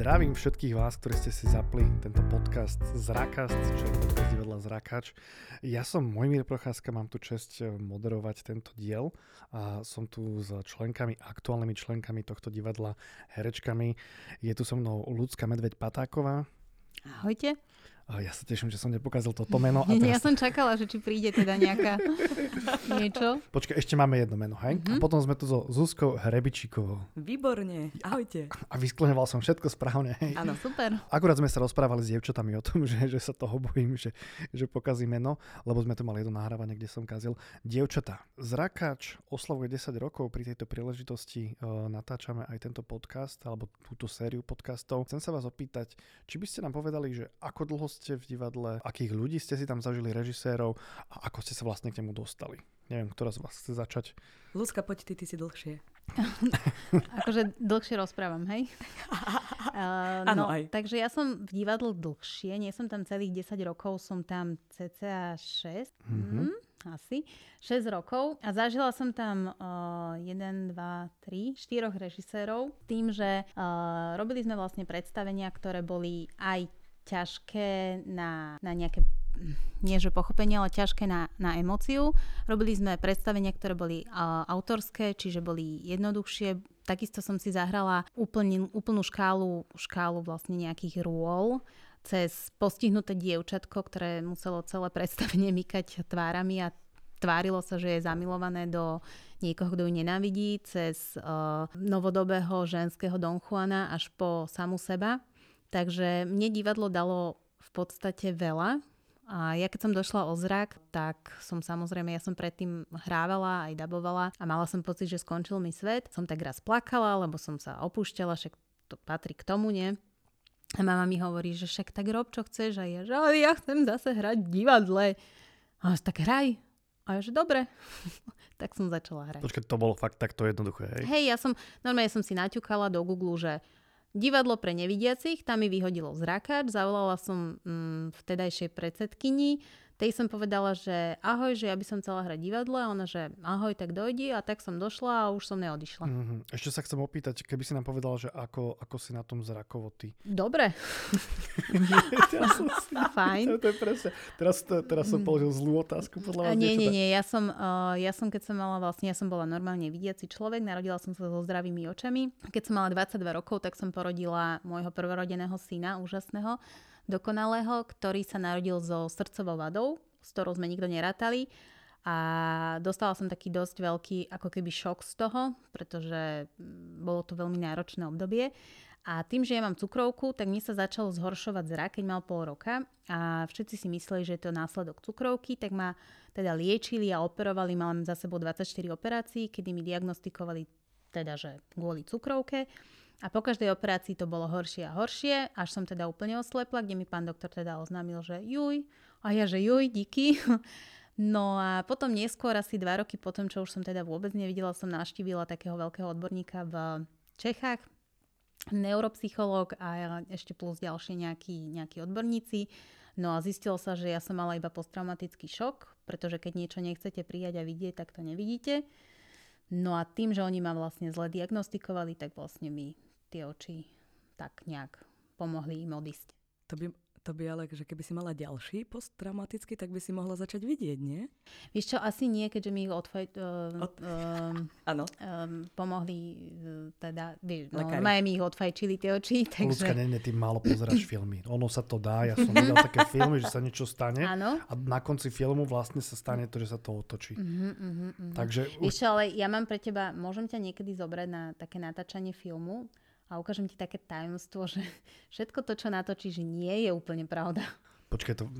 Zdravím všetkých vás, ktorí ste si zapli tento podcast Zrakast, čo je podcast divadla Zrakač. Ja som Mojmír Procházka, mám tu čest moderovať tento diel a som tu s členkami, aktuálnymi členkami tohto divadla, herečkami. Je tu so mnou Ľudská Medveď Patáková. Ahojte. A ja sa teším, že som nepokázal toto meno. A teraz... Ja som čakala, že či príde teda nejaká niečo. Počkaj, ešte máme jedno meno, hej? Mm-hmm. A potom sme tu so Zuzkou Hrebičíkovou. Výborne, ahojte. A, a vyskloňoval som všetko správne, hej? Áno, super. Akurát sme sa rozprávali s dievčatami o tom, že, že sa toho bojím, že, že pokazí meno, lebo sme tu mali jedno nahrávanie, kde som kazil. Dievčatá, Zrakač oslavuje 10 rokov, pri tejto príležitosti uh, natáčame aj tento podcast, alebo túto sériu podcastov. Chcem sa vás opýtať, či by ste nám povedali, že ako dlho ste v divadle, akých ľudí ste si tam zažili, režisérov a ako ste sa vlastne k nemu dostali. Neviem, ktorá z vás chce začať. Luzka, poď ty, ty si dlhšie. akože dlhšie rozprávam, hej? uh, no, aj. Takže ja som v divadle dlhšie, nie som tam celých 10 rokov, som tam cca 6. Mm-hmm. Mm, asi 6 rokov a zažila som tam uh, 1, 2, 3, 4 režisérov tým, že uh, robili sme vlastne predstavenia, ktoré boli aj ťažké na, na nejaké nie že pochopenie, ale ťažké na, na emóciu. Robili sme predstavenia, ktoré boli uh, autorské, čiže boli jednoduchšie. Takisto som si zahrala úplne, úplnú škálu, škálu vlastne nejakých rôl cez postihnuté dievčatko, ktoré muselo celé predstavenie mykať tvárami a tvárilo sa, že je zamilované do niekoho, kto ju nenávidí, cez uh, novodobého ženského Don Juana až po samu seba. Takže mne divadlo dalo v podstate veľa. A ja keď som došla o zrak, tak som samozrejme, ja som predtým hrávala aj dabovala a mala som pocit, že skončil mi svet. Som tak raz plakala, lebo som sa opúšťala, však to patrí k tomu, nie? A mama mi hovorí, že však tak rob, čo chceš. A ja, že ale ja chcem zase hrať v divadle. A ja, tak hraj. A ja, že dobre. tak som začala hrať. Počkaj, to bolo fakt takto jednoduché, hej? Hej, ja som, normálne som si naťukala do Google, že Divadlo pre nevidiacich, tam mi vyhodilo zrakáč, zavolala som mm, vtedajšej predsedkyni, tej som povedala, že ahoj, že ja by som chcela hrať divadle a ona, že ahoj, tak dojdi a tak som došla a už som neodišla. Mm-hmm. Ešte sa chcem opýtať, keby si nám povedala, že ako, ako si na tom zrakovo ty. Dobre. Fajn. To, to je presne. Teraz, to, teraz som položil zlú otázku podľa vás. Nie, nie, nie. Ja som, uh, ja som, keď som mala vlastne, ja som bola normálne vidiaci človek, narodila som sa so zdravými očami. Keď som mala 22 rokov, tak som porodila môjho prvorodeného syna, úžasného dokonalého, ktorý sa narodil so srdcovou vadou, s ktorou sme nikto nerátali. A dostala som taký dosť veľký ako keby šok z toho, pretože mm, bolo to veľmi náročné obdobie. A tým, že ja mám cukrovku, tak mi sa začalo zhoršovať zrak, keď mal pol roka a všetci si mysleli, že je to následok cukrovky, tak ma teda liečili a operovali. Mám za sebou 24 operácií, kedy mi diagnostikovali teda, že kvôli cukrovke. A po každej operácii to bolo horšie a horšie, až som teda úplne oslepla, kde mi pán doktor teda oznámil, že juj, a ja, že juj, díky. No a potom neskôr, asi dva roky potom, čo už som teda vôbec nevidela, som navštívila takého veľkého odborníka v Čechách, neuropsychológ a ešte plus ďalšie nejakí, nejakí odborníci. No a zistilo sa, že ja som mala iba posttraumatický šok, pretože keď niečo nechcete prijať a vidieť, tak to nevidíte. No a tým, že oni ma vlastne zle diagnostikovali, tak vlastne mi tie oči tak nejak pomohli im odísť. To by to by ale, že keby si mala ďalší posttraumatický, tak by si mohla začať vidieť, nie? Vieš čo, asi nie, keďže mi ich odfaj, uh, Od... uh, um, pomohli, uh, teda, vieš, no, mi ich odfajčili tie oči, takže... Ľudská, nie, ty málo pozeráš filmy. Ono sa to dá, ja som videl také filmy, že sa niečo stane ano. a na konci filmu vlastne sa stane to, že sa to otočí. Uh-huh, uh-huh, uh-huh. Takže... Vieš čo, ale ja mám pre teba, môžem ťa niekedy zobrať na také natáčanie filmu, a ukážem ti také tajomstvo, že všetko to, čo natočíš, nie je úplne pravda. Počkaj, to...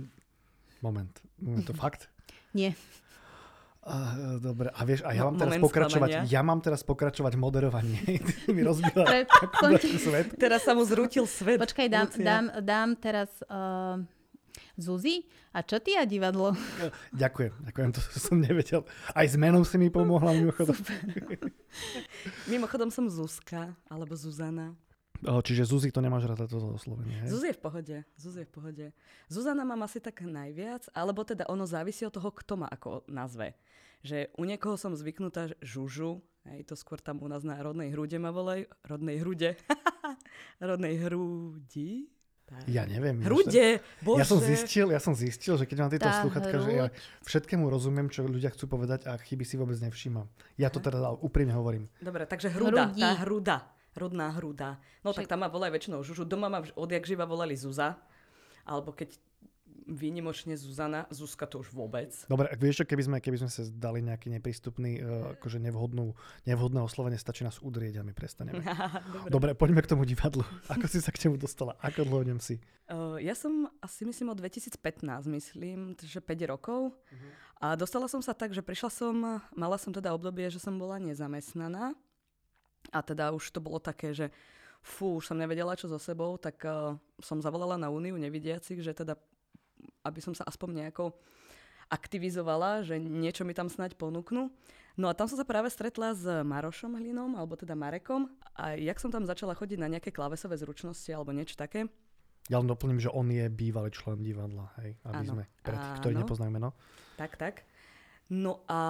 Moment. Moment, to fakt? Nie. Uh, dobre, a vieš, a ja mám teraz pokračovať, sklamania. ja mám teraz pokračovať moderovanie. Ty mi rozbila svet. Teraz sa mu zrútil svet. Počkaj, dám, dám, dám teraz uh, Zuzi, a čo ty a divadlo? Ďakujem, ďakujem, to som nevedel. Aj s menom si mi pomohla mimochodom. mimochodom som Zuzka, alebo Zuzana. Čiže Zuzi to nemáš rada toto oslovenie, hej? Zuzi je v pohode, Zuzi je v pohode. Zuzana mám asi tak najviac, alebo teda ono závisí od toho, kto ma ako nazve. Že u niekoho som zvyknutá Žužu, hej, to skôr tam u nás na rodnej hrude ma volajú. Rodnej hrude. rodnej hrudi? Ja neviem. Hrude, bože. Ja som zistil, ja som zistil, že keď mám tieto sluchatka, že ja všetkému rozumiem, čo ľudia chcú povedať a chyby si vôbec nevšímam. Ja to teda úprimne hovorím. Dobre, takže hruda, Hrudí. tá hruda rodná hruda. No Však... tak tam ma volajú väčšinou Žužu. Doma ma odjak živa volali Zuza. Alebo keď výnimočne Zuzana, Zuzka to už vôbec. Dobre, ak vieš, keby sme, keby sme sa dali nejaký neprístupný, uh, akože nevhodnú, nevhodné oslovenie, stačí nás udrieť a my prestaneme. Dobre. Dobre, poďme k tomu divadlu. Ako si sa k nemu dostala? Ako dlho ňom si? Uh, ja som asi myslím od 2015, myslím, že 5 rokov. Uh-huh. A dostala som sa tak, že prišla som, mala som teda obdobie, že som bola nezamestnaná a teda už to bolo také, že fú, už som nevedela, čo so sebou, tak uh, som zavolala na Úniu nevidiacich, že teda, aby som sa aspoň nejako aktivizovala, že niečo mi tam snať ponúknú. No a tam som sa práve stretla s Marošom Hlinom, alebo teda Marekom. A jak som tam začala chodiť na nejaké klávesové zručnosti alebo niečo také. Ja len doplním, že on je bývalý člen divadla, hej, aby ano, sme, pre tých, ktorí nepoznajú meno. Tak, tak. No a,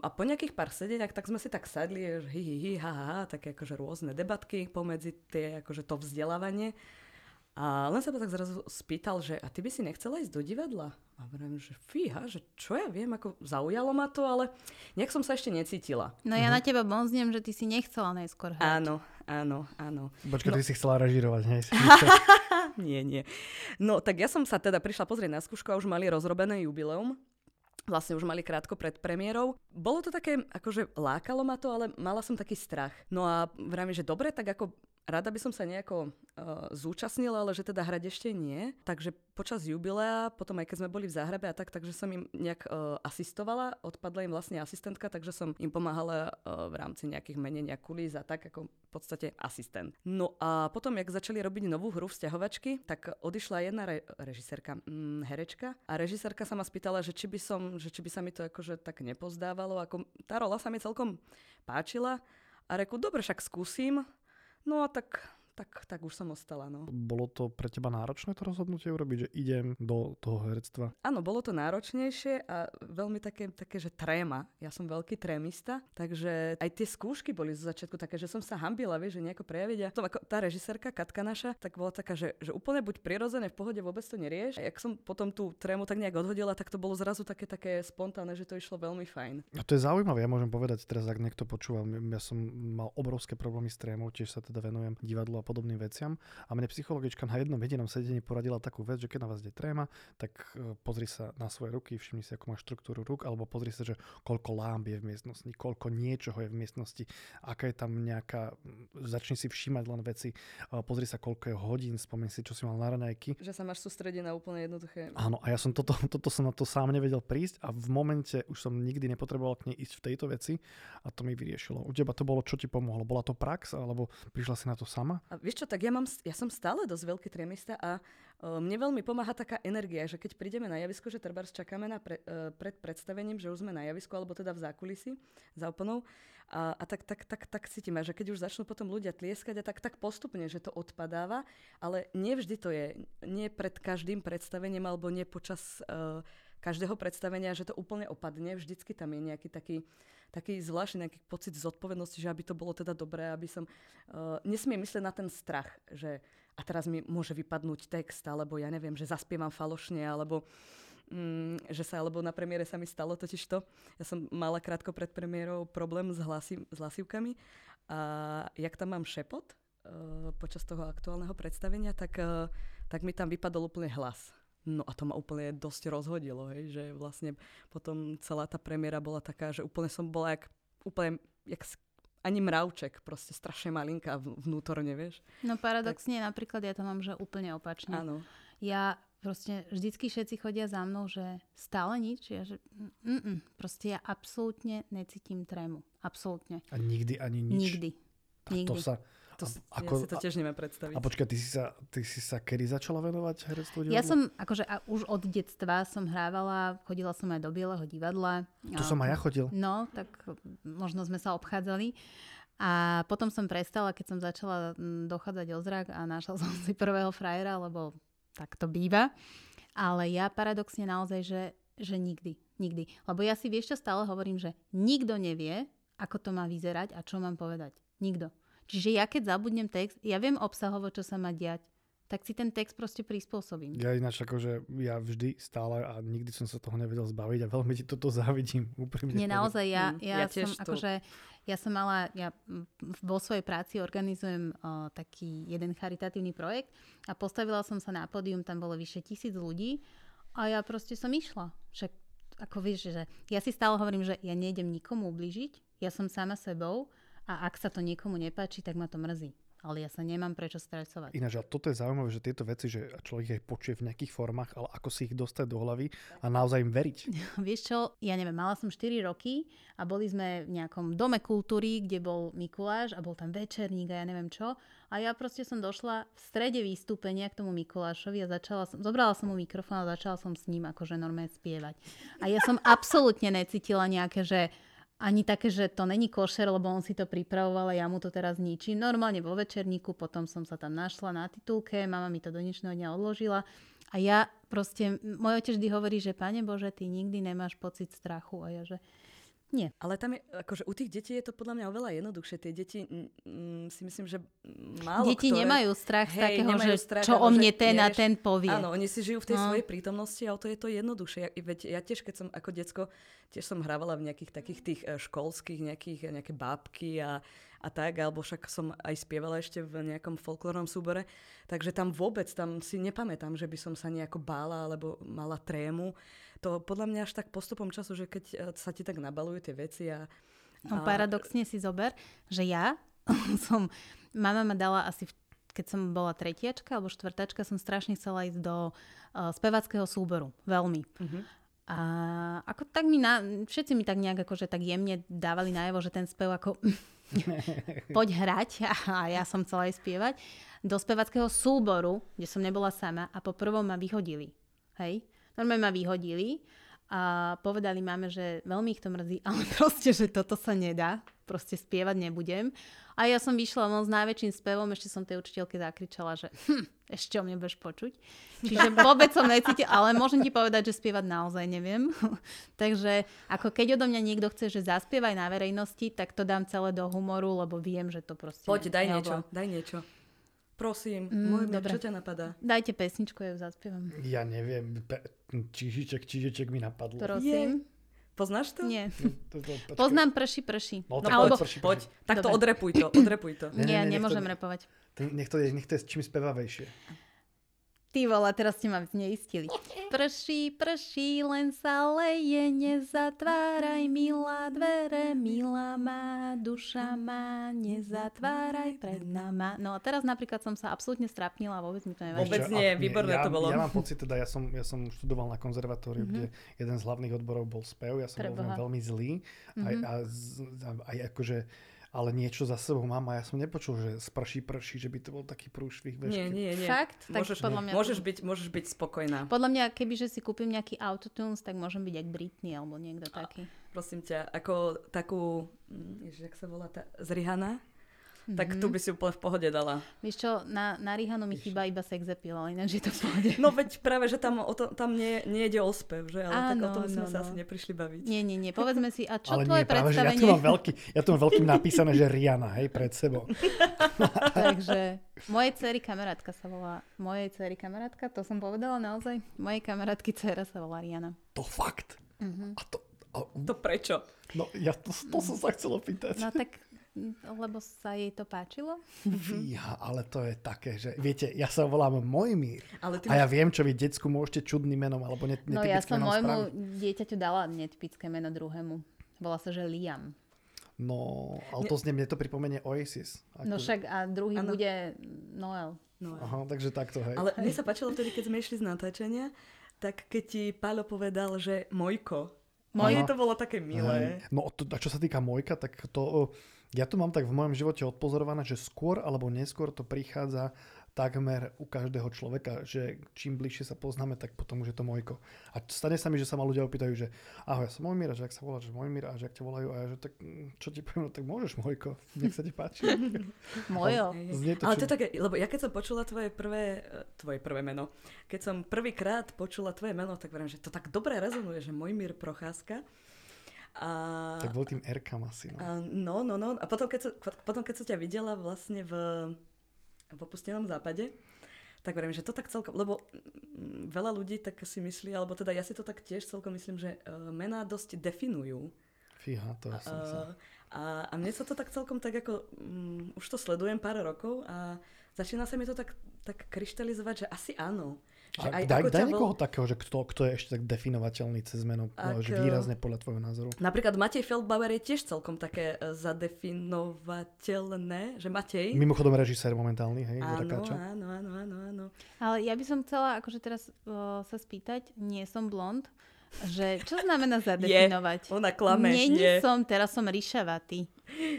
a po nejakých pár sedeniach, tak sme si tak sadli, že hi, hi, hi, ha, ha, ha, také akože rôzne debatky pomedzi tie, akože to vzdelávanie. A len sa ma tak zrazu spýtal, že a ty by si nechcela ísť do divadla? A hovorím, že fíha, že čo ja viem, ako zaujalo ma to, ale nejak som sa ešte necítila. No ja uh-huh. na teba bonznem, že ty si nechcela najskôr hrať. Áno, áno, áno. Počkaj, no. ty si chcela režírovať, nie? nie, nie. No tak ja som sa teda prišla pozrieť na skúšku a už mali rozrobené jubileum vlastne už mali krátko pred premiérou. Bolo to také, akože lákalo ma to, ale mala som taký strach. No a vravím, že dobre, tak ako Rada by som sa nejako uh, zúčastnila, ale že teda hrať ešte nie. Takže počas jubilea, potom aj keď sme boli v záhrabe a tak, takže som im nejak uh, asistovala. Odpadla im vlastne asistentka, takže som im pomáhala uh, v rámci nejakých menenia kulís a tak ako v podstate asistent. No a potom, jak začali robiť novú hru vzťahovačky, tak odišla jedna re- režisérka, mm, herečka a režisérka sa ma spýtala, že či by som, že či by sa mi to akože tak nepozdávalo. Ako, tá rola sa mi celkom páčila a reku, dobre, však skúsim. No a tak tak, tak už som ostala. No. Bolo to pre teba náročné to rozhodnutie urobiť, že idem do toho herectva? Áno, bolo to náročnejšie a veľmi také, také, že tréma. Ja som veľký trémista, takže aj tie skúšky boli zo začiatku také, že som sa hambila, vieš, že nejako prejaviť. A tom, ako tá režisérka Katka naša, tak bola taká, že, že úplne buď prirodzené, v pohode vôbec to nerieš. A jak som potom tú trému tak nejak odhodila, tak to bolo zrazu také, také spontánne, že to išlo veľmi fajn. A to je zaujímavé, ja môžem povedať teraz, ak niekto počúva, ja som mal obrovské problémy s trémou, tiež sa teda venujem podobným veciam. A mne psychologička na jednom jedinom sedení poradila takú vec, že keď na vás ide tréma, tak e, pozri sa na svoje ruky, všimni si, ako má štruktúru ruk, alebo pozri sa, že koľko lámb je v miestnosti, koľko niečoho je v miestnosti, aká je tam nejaká, začni si všímať len veci, pozri sa, koľko je hodín, spomeň si, čo si mal na raňajky. Že sa máš sústrediť na úplne jednoduché. Áno, a ja som toto, toto som na to sám nevedel prísť a v momente už som nikdy nepotreboval k nej ísť v tejto veci a to mi vyriešilo. U teba to bolo, čo ti pomohlo? Bola to prax, alebo prišla si na to sama? A vieš čo, tak ja, mám, ja som stále dosť veľký trémista a uh, mne veľmi pomáha taká energia, že keď prídeme na javisko, že trebárs čakáme na pre, uh, pred predstavením, že už sme na javisku, alebo teda v zákulisi, za oponou, a, a tak, tak, tak, tak cítime, že keď už začnú potom ľudia tlieskať a tak, tak postupne, že to odpadáva, ale nevždy to je, nie pred každým predstavením alebo nie počas uh, každého predstavenia, že to úplne opadne, vždycky tam je nejaký taký taký zvláštny nejaký pocit zodpovednosti, že aby to bolo teda dobré, aby som... Uh, nesmiem myslieť na ten strach, že a teraz mi môže vypadnúť text, alebo ja neviem, že zaspievam falošne, alebo um, že sa, alebo na premiére sa mi stalo totiž to. Ja som mala krátko pred premiérou problém s, hlasi, s hlasivkami a jak tam mám šepot uh, počas toho aktuálneho predstavenia, tak, uh, tak mi tam vypadol úplne hlas. No a to ma úplne dosť rozhodilo, hej, že vlastne potom celá tá premiéra bola taká, že úplne som bola jak, úplne jak ani mravček, proste strašne malinká vnútorne, vieš. No paradoxne tak... napríklad ja to mám, že úplne opačne. Áno. Ja proste vždycky všetci chodia za mnou, že stále nič. Ja, že mm, proste ja absolútne necítim trému. Absolútne. A nikdy ani nič? Nikdy. A nikdy. to sa... To, a, ako, ja si to tiež neviem predstaviť. A počkaj, ty si sa, ty si sa kedy začala venovať herectvu? Ja som, akože a už od detstva som hrávala, chodila som aj do Bieleho divadla. To a, som aj ja chodil. No, tak možno sme sa obchádzali. A potom som prestala, keď som začala mm, dochádzať o zrak a našla som si prvého frajera, lebo tak to býva. Ale ja paradoxne naozaj, že, že nikdy, nikdy. Lebo ja si vieš čo stále hovorím, že nikto nevie, ako to má vyzerať a čo mám povedať. Nikto. Čiže ja keď zabudnem text, ja viem obsahovo, čo sa má diať, tak si ten text proste prispôsobím. Ja ináč že ja vždy stále a nikdy som sa toho nevedel zbaviť a veľmi ti toto závidím. Úprimne. Nie, naozaj, ja, mm, ja, ja som to... akože, ja som mala, ja vo svojej práci organizujem uh, taký jeden charitatívny projekt a postavila som sa na pódium, tam bolo vyše tisíc ľudí a ja proste som išla. Však ako vieš, že ja si stále hovorím, že ja nejdem nikomu ubližiť, ja som sama sebou a ak sa to niekomu nepáči, tak ma to mrzí. Ale ja sa nemám prečo stresovať. Ináč, ale toto je zaujímavé, že tieto veci, že človek aj počuje v nejakých formách, ale ako si ich dostať do hlavy a naozaj im veriť. Vieš čo, ja neviem, mala som 4 roky a boli sme v nejakom dome kultúry, kde bol Mikuláš a bol tam večerník a ja neviem čo. A ja proste som došla v strede vystúpenia k tomu Mikulášovi a začala som, zobrala som mu mikrofón a začala som s ním akože normálne spievať. A ja som absolútne necítila nejaké, že ani také, že to není košer, lebo on si to pripravoval a ja mu to teraz ničím. Normálne vo večerníku, potom som sa tam našla na titulke, mama mi to do dnešného dňa odložila a ja proste, môj otec vždy hovorí, že Pane Bože, ty nikdy nemáš pocit strachu a ja, že nie. Ale tam je, akože u tých detí je to podľa mňa oveľa jednoduchšie. Tie deti mm, si myslím, že málo Deti ktoré, nemajú strach z takého, že strach, čo o mne ten a ten povie. Áno, oni si žijú v tej no. svojej prítomnosti a o to je to jednoduchšie. Ja, veď ja tiež, keď som ako decko, tiež som hrávala v nejakých takých tých e, školských, nejakých, nejaké bábky a, a tak, alebo však som aj spievala ešte v nejakom folklórnom súbore, takže tam vôbec, tam si nepamätám, že by som sa nejako bála alebo mala trému to podľa mňa až tak postupom času, že keď e, sa ti tak nabalujú tie veci a... No paradoxne si zober, že ja som... Mama ma dala asi keď som bola tretiačka alebo štvrtačka, som strašne chcela ísť do uh, spevackého súboru. Veľmi. Uh-huh. A ako tak mi na, všetci mi tak nejak akože tak jemne dávali najavo, že ten spev ako poď hrať a ja som chcela aj spievať do spevackého súboru, kde som nebola sama a po prvom ma vyhodili. Hej? Normálne ma vyhodili a povedali máme, že veľmi ich to mrzí, ale proste, že toto sa nedá, proste spievať nebudem. A ja som vyšla von s najväčším spevom, ešte som tej učiteľke zakričala, že hm, ešte o mne budeš počuť. Čiže vôbec som necítil, ale môžem ti povedať, že spievať naozaj neviem. Takže ako keď odo mňa niekto chce, že zaspievaj na verejnosti, tak to dám celé do humoru, lebo viem, že to proste... Poď, daj niečo, daj niečo. Prosím, mm, môj dobre. čo ťa napadá? Dajte pesničku, ja ju zaspievam. Ja neviem, pe- čižiček, čižiček mi napadlo. Prosím. Je. Poznáš to? Nie. No, to, to, Poznám prší, prší. No, no Alebo... prší, prší. Poď, tak to odrepuj to, odrepuj to. Nie, nie, nie nemôžem to, repovať. Nech to, je, nech to je čím spevavejšie. Ty vola, teraz ste ma zneistili. Prší, prší, len sa leje, nezatváraj, milá dvere, milá má, duša má, nezatváraj pred nama. No a teraz napríklad som sa absolútne strapnila, vôbec mi to nevadí. Vôbec nie, výborné ja, to bolo. Ja mám pocit, teda ja som, ja som študoval na konzervatóriu, mm-hmm. kde jeden z hlavných odborov bol spev, ja som bol veľmi zlý. Mm-hmm. Aj, a, a, aj akože ale niečo za sebou mám a ja som nepočul, že sprší, prší, že by to bol taký prúšvih vešky. Nie, nie, nie. Fakt? Tak môžeš, podľa mňa... Môžeš byť, môžeš byť spokojná. Podľa mňa, keby že si kúpim nejaký autotunes, tak môžem byť jak Britney alebo niekto taký. Prosím ťa, ako takú, hm, ježiš, jak sa volá tá, zryhaná? Mm-hmm. tak tu mhm. by si úplne v pohode dala. Vieš čo, na, na Rihanu mi chýba iba sex appeal, ale ináč je to v pohode. No veď práve, že tam, o to, tam nie, nie ide o spev, že? Ale Áno, tak o tom sme no, sa asi neprišli baviť. Nie, nie, nie, povedzme si, a čo ale tvoje nie, práve, predstavenie? Ja tu, mám veľký, ja tu mám veľkým napísané, že Rihanna, hej, pred sebou. Takže mojej cery kamarátka sa volá, mojej cery kamarátka, to som povedala naozaj, mojej kamarátky dcera sa volá Rihanna. To fakt? Uh-huh. A to, a, to prečo? No ja to, to som sa chcel opýtať. No tak lebo sa jej to páčilo? Ja, ale to je také, že viete, ja sa volám Mojmír ale ty a ja viem, čo vy decku môžete čudným menom alebo net, No ja som môjmu spraviť. dieťaťu dala netypické meno druhému. Volá sa, že Liam. No, ale to znie, mne to pripomenie Oasis. Ako... No však a druhý ano. bude Noel. Noel. Aha, takže takto, hej. Ale mne sa páčilo vtedy, keď sme išli z natáčania, tak keď ti Páľo povedal, že Mojko, Moje to bolo také milé. Hej. No a čo sa týka Mojka, tak to, ja to mám tak v mojom živote odpozorované, že skôr alebo neskôr to prichádza takmer u každého človeka, že čím bližšie sa poznáme, tak potom už je to Mojko. A stane sa mi, že sa ma ľudia opýtajú, že ahoj, ja som Mojmír, a že ak sa voláš Mojmír, a že ak ťa volajú, a ja, že tak mm, čo ti poviem, no tak môžeš Mojko, nech sa ti páči. Mojo. To, Ale to je také, lebo ja keď som počula tvoje prvé, e, tvoje prvé meno, keď som prvýkrát počula tvoje meno, tak verím, že to tak dobre rezonuje, že Mojmír Procházka. A, tak bol tým Erkam asi. No. A, no, no, no. A potom keď, som, potom, keď som ťa videla vlastne v v opustenom západe, tak verím, že to tak celkom, lebo mm, veľa ľudí tak si myslí, alebo teda ja si to tak tiež celkom myslím, že uh, mená dosť definujú. Fíha, to ja som sa... A, a mne sa to tak celkom tak ako, um, už to sledujem pár rokov a začína sa mi to tak, tak kryštalizovať, že asi áno. Že aj daj, daj niekoho bol... takého, že kto, kto je ešte tak definovateľný cez meno, Ak, že výrazne podľa tvojho názoru. Napríklad Matej Feldbauer je tiež celkom také e, zadefinovateľné, že Matej... Mimochodom režisér momentálny, hej, áno, áno, áno, áno, áno. Ale ja by som chcela akože teraz uh, sa spýtať, nie som blond, že čo znamená zadefinovať? Je, ona klame. Není je. som, teraz som ríšavatý.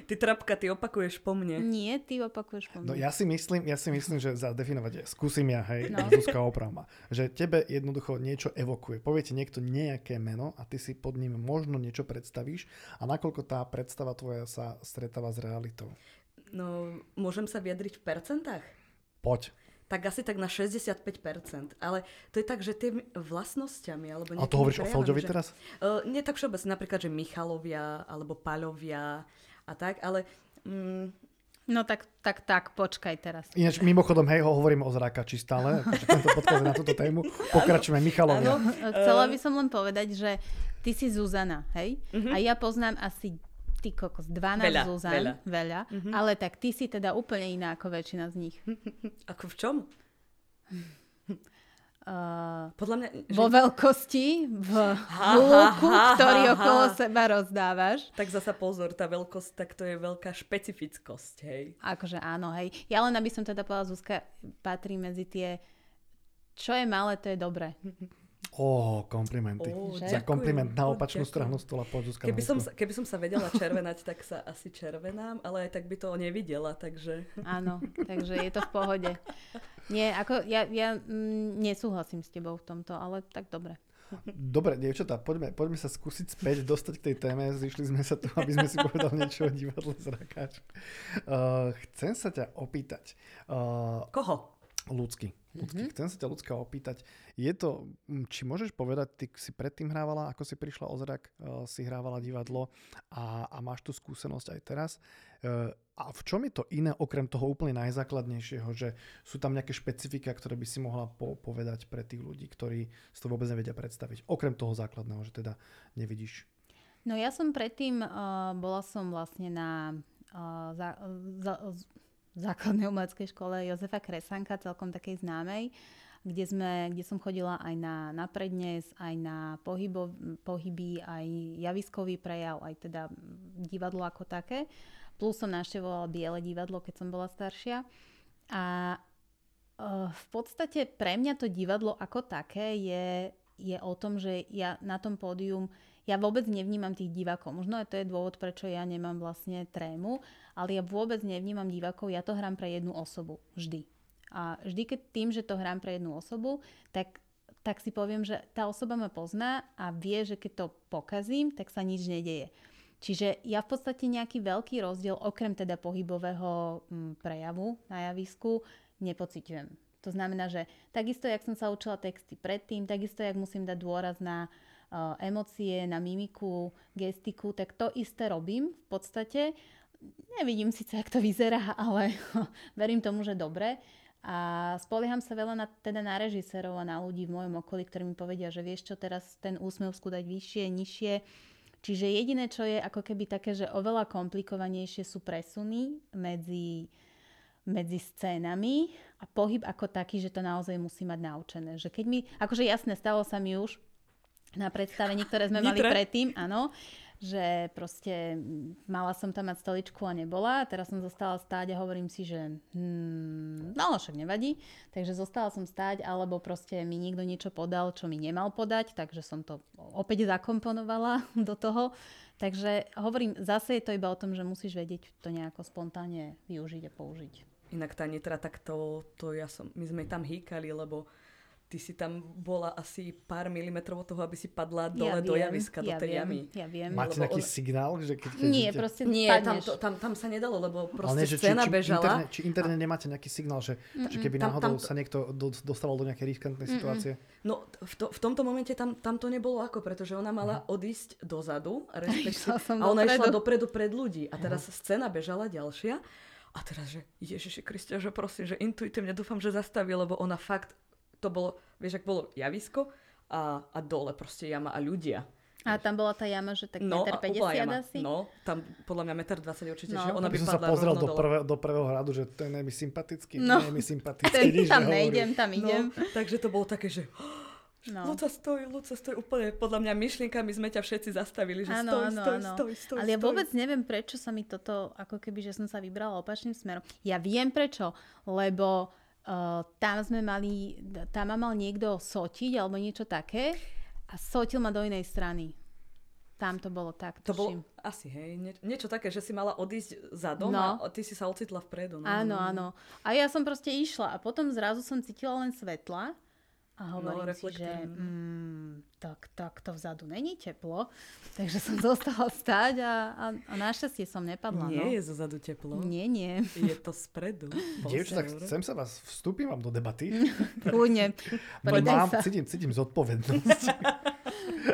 Ty trapka, ty opakuješ po mne. Nie, ty opakuješ po no, mne. No ja si myslím, ja si myslím, že zadefinovať je, skúsim ja, hej, no. Zuzka opravma, že tebe jednoducho niečo evokuje. Poviete niekto nejaké meno a ty si pod ním možno niečo predstavíš a nakoľko tá predstava tvoja sa stretáva s realitou. No, môžem sa vyjadriť v percentách? Poď tak asi tak na 65%. Ale to je tak, že tie vlastnosťami... Alebo a to hovoríš o Felďovi že, teraz? Uh, nie tak všeobecne, napríklad, že Michalovia alebo Paľovia a tak, ale... Mm, No tak, tak, tak, počkaj teraz. Ináč mimochodom, hej, ho hovoríme o zrákači stále, takže tento podcast na túto tému. Pokračujeme, Michalovia. Ano, chcela by som len povedať, že ty si Zuzana, hej? Uh-huh. A ja poznám asi ty kokos, 12 veľa, Zuzan, veľa, veľa mm-hmm. ale tak ty si teda úplne iná ako väčšina z nich. Ako v čom? Uh, Podľa mňa... Že... Vo veľkosti, v hluku, ktorý ha, okolo ha. seba rozdávaš. Tak zasa pozor, tá veľkosť, tak to je veľká špecifickosť, hej. Akože áno, hej. Ja len aby som teda povedala, Zuzka patrí medzi tie, čo je malé, to je dobré. Ó, komplimenty. Oh, Za kompliment na opačnú oh, stranu stola poď keby som, sa, keby som sa vedela červenať, tak sa asi červenám, ale aj tak by to nevidela, takže... Áno, takže je to v pohode. Nie, ako ja, ja mm, nesúhlasím s tebou v tomto, ale tak dobre. Dobre, dievčatá, poďme, poďme sa skúsiť späť dostať k tej téme. Zišli sme sa tu, aby sme si povedali niečo o divadle Zrakáč. Uh, chcem sa ťa opýtať. Uh, Koho? Ľudský. Ľudský. Mm-hmm. Chcem sa ťa ľudská opýtať. Je to, či môžeš povedať, ty si predtým hrávala, ako si prišla o zrak, uh, si hrávala divadlo a, a máš tu skúsenosť aj teraz. Uh, a v čom je to iné, okrem toho úplne najzákladnejšieho, že sú tam nejaké špecifika, ktoré by si mohla po- povedať pre tých ľudí, ktorí si to vôbec nevedia predstaviť. Okrem toho základného, že teda nevidíš. No ja som predtým, uh, bola som vlastne na uh, za, za, základnej umeleckej škole Jozefa Kresanka, celkom takej známej, kde, sme, kde som chodila aj na, na prednes, aj na pohybo, pohyby, aj javiskový prejav, aj teda divadlo ako také. Plus som naštevovala Biele divadlo, keď som bola staršia. A uh, v podstate pre mňa to divadlo ako také je, je o tom, že ja na tom pódium ja vôbec nevnímam tých divákov. Možno aj to je dôvod, prečo ja nemám vlastne trému, ale ja vôbec nevnímam divákov, ja to hrám pre jednu osobu. Vždy. A vždy, keď tým, že to hrám pre jednu osobu, tak, tak si poviem, že tá osoba ma pozná a vie, že keď to pokazím, tak sa nič nedeje. Čiže ja v podstate nejaký veľký rozdiel, okrem teda pohybového mm, prejavu na javisku, nepociťujem. To znamená, že takisto, jak som sa učila texty predtým, takisto, jak musím dať dôraz na emócie, na mimiku, gestiku, tak to isté robím v podstate. Nevidím síce, jak to vyzerá, ale verím tomu, že dobre. A spolieham sa veľa na, teda na režisérov a na ľudí v mojom okolí, ktorí mi povedia, že vieš čo, teraz ten úsmev skúdať vyššie, nižšie. Čiže jediné, čo je ako keby také, že oveľa komplikovanejšie sú presuny medzi, medzi scénami a pohyb ako taký, že to naozaj musí mať naučené. Že keď mi, akože jasné, stalo sa mi už, na predstavení, ktoré sme mali predtým, áno, že proste mala som tam mať stoličku a nebola. Teraz som zostala stáť a hovorím si, že hmm, no však nevadí. Takže zostala som stáť, alebo proste mi niekto niečo podal, čo mi nemal podať, takže som to opäť zakomponovala do toho. Takže hovorím, zase je to iba o tom, že musíš vedieť to nejako spontánne využiť a použiť. Inak tá nitra, tak to, to ja som, my sme tam hýkali, lebo ty si tam bola asi pár milimetrov od toho, aby si padla dole ja do javiska, do ja tej viem, jamy. Ja viem. Máte nejaký on... signál? Že keď, keď Nie, idete... proste Nie, tam, to, tam, tam sa nedalo, lebo proste nie, že scéna či, či, bežala. Interne, či interne nemáte nejaký signál, že, mm-mm, že keby tam, náhodou tam to... sa niekto do, dostával do nejakej riskantnej mm-mm. situácie? No, v, to, v tomto momente tam, tam to nebolo ako, pretože ona mala uh-huh. odísť dozadu a, a ona dopredu. išla dopredu pred ľudí. A teraz uh-huh. scéna bežala ďalšia. A teraz, že Ježiši Kristia, že prosím, že intuitívne dúfam, že zastaví, lebo ona fakt to bolo, vieš, ak bolo javisko a, a dole proste jama a ľudia. A tam bola tá jama, že tak no, 1,50 m asi? No, tam podľa mňa 1,20 m určite, no. že ona by padla som sa pozrel do, prvé, do prvého hradu, že to je mi sympatický, no. nie je mi sympatický. Ten, tam nejdem, tam no, idem. No, takže to bolo také, že No. Luca stoj, Luca stoj, úplne podľa mňa myšlienkami sme ťa všetci zastavili, že ano, stoj, ano, stoj, ano. stoj, stoj, Ale ja vôbec neviem, prečo sa mi toto, ako keby, že som sa vybrala opačným smerom. Ja viem prečo, lebo Uh, tam sme mali, tam ma mal niekto sotiť alebo niečo také a sotil ma do inej strany. Tam to bolo tak, To bolo asi, hej, nie, niečo také, že si mala odísť za dom no. a ty si sa ocitla vpredu. No. Áno, áno. A ja som proste išla a potom zrazu som cítila len svetla a no, hovorím no, si, že mm, tak, tak to vzadu není teplo. Takže som zostala stáť a, a, a našťastie som nepadla. Nie no. je zozadu teplo. Nie, nie. Je to spredu. Dievča, tak chcem sa vás, vstúpim vám do debaty. Kľudne. Mám, cítim, cítim zodpovednosť.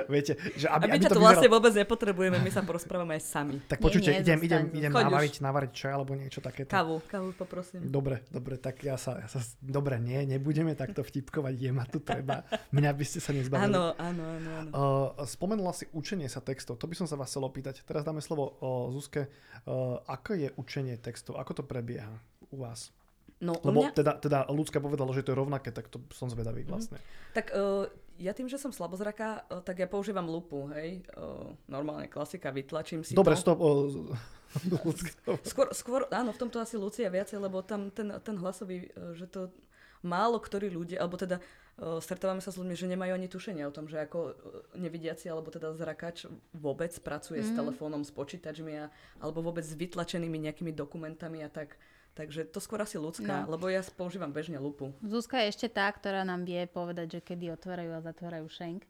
Viete, že aby, a my aby to, to vlastne vôbec nepotrebujeme, my sa porozprávame aj sami. Tak počujte, idem, idem, idem navariť, navariť čaj alebo niečo takéto. Kávu, kávu poprosím. Dobre, dobre, tak ja sa, ja sa dobre, nie, nebudeme takto vtipkovať, je ma tu treba. Mňa by ste sa nezbavili. Áno, áno, áno. áno. Uh, spomenula si učenie sa textov, to by som sa vás chcel opýtať. Teraz dáme slovo uh, Zuzke. Uh, ako je učenie textov, ako to prebieha u vás? No, Lebo mňa... teda, teda ľudská povedala, že to je rovnaké, tak to som zvedavý mhm. vlastne. Mm. Tak uh, ja tým, že som slabozraká, uh, tak ja používam lupu, hej. Uh, normálne klasika, vytlačím si Dobre, to. stop. Skôr, skôr, áno, v tomto asi Lucia viacej, lebo tam ten, ten hlasový, uh, že to málo ktorí ľudia, alebo teda stretávame sa s ľuďmi, že nemajú ani tušenie o tom, že ako nevidiaci alebo teda zrakač vôbec pracuje mm. s mhm. telefónom, s počítačmi a, alebo vôbec s vytlačenými nejakými dokumentami a tak. Takže to skôr asi ľudská, no. lebo ja používam bežne lupu. Zuzka je ešte tá, ktorá nám vie povedať, že kedy otvárajú a zatvárajú šenk.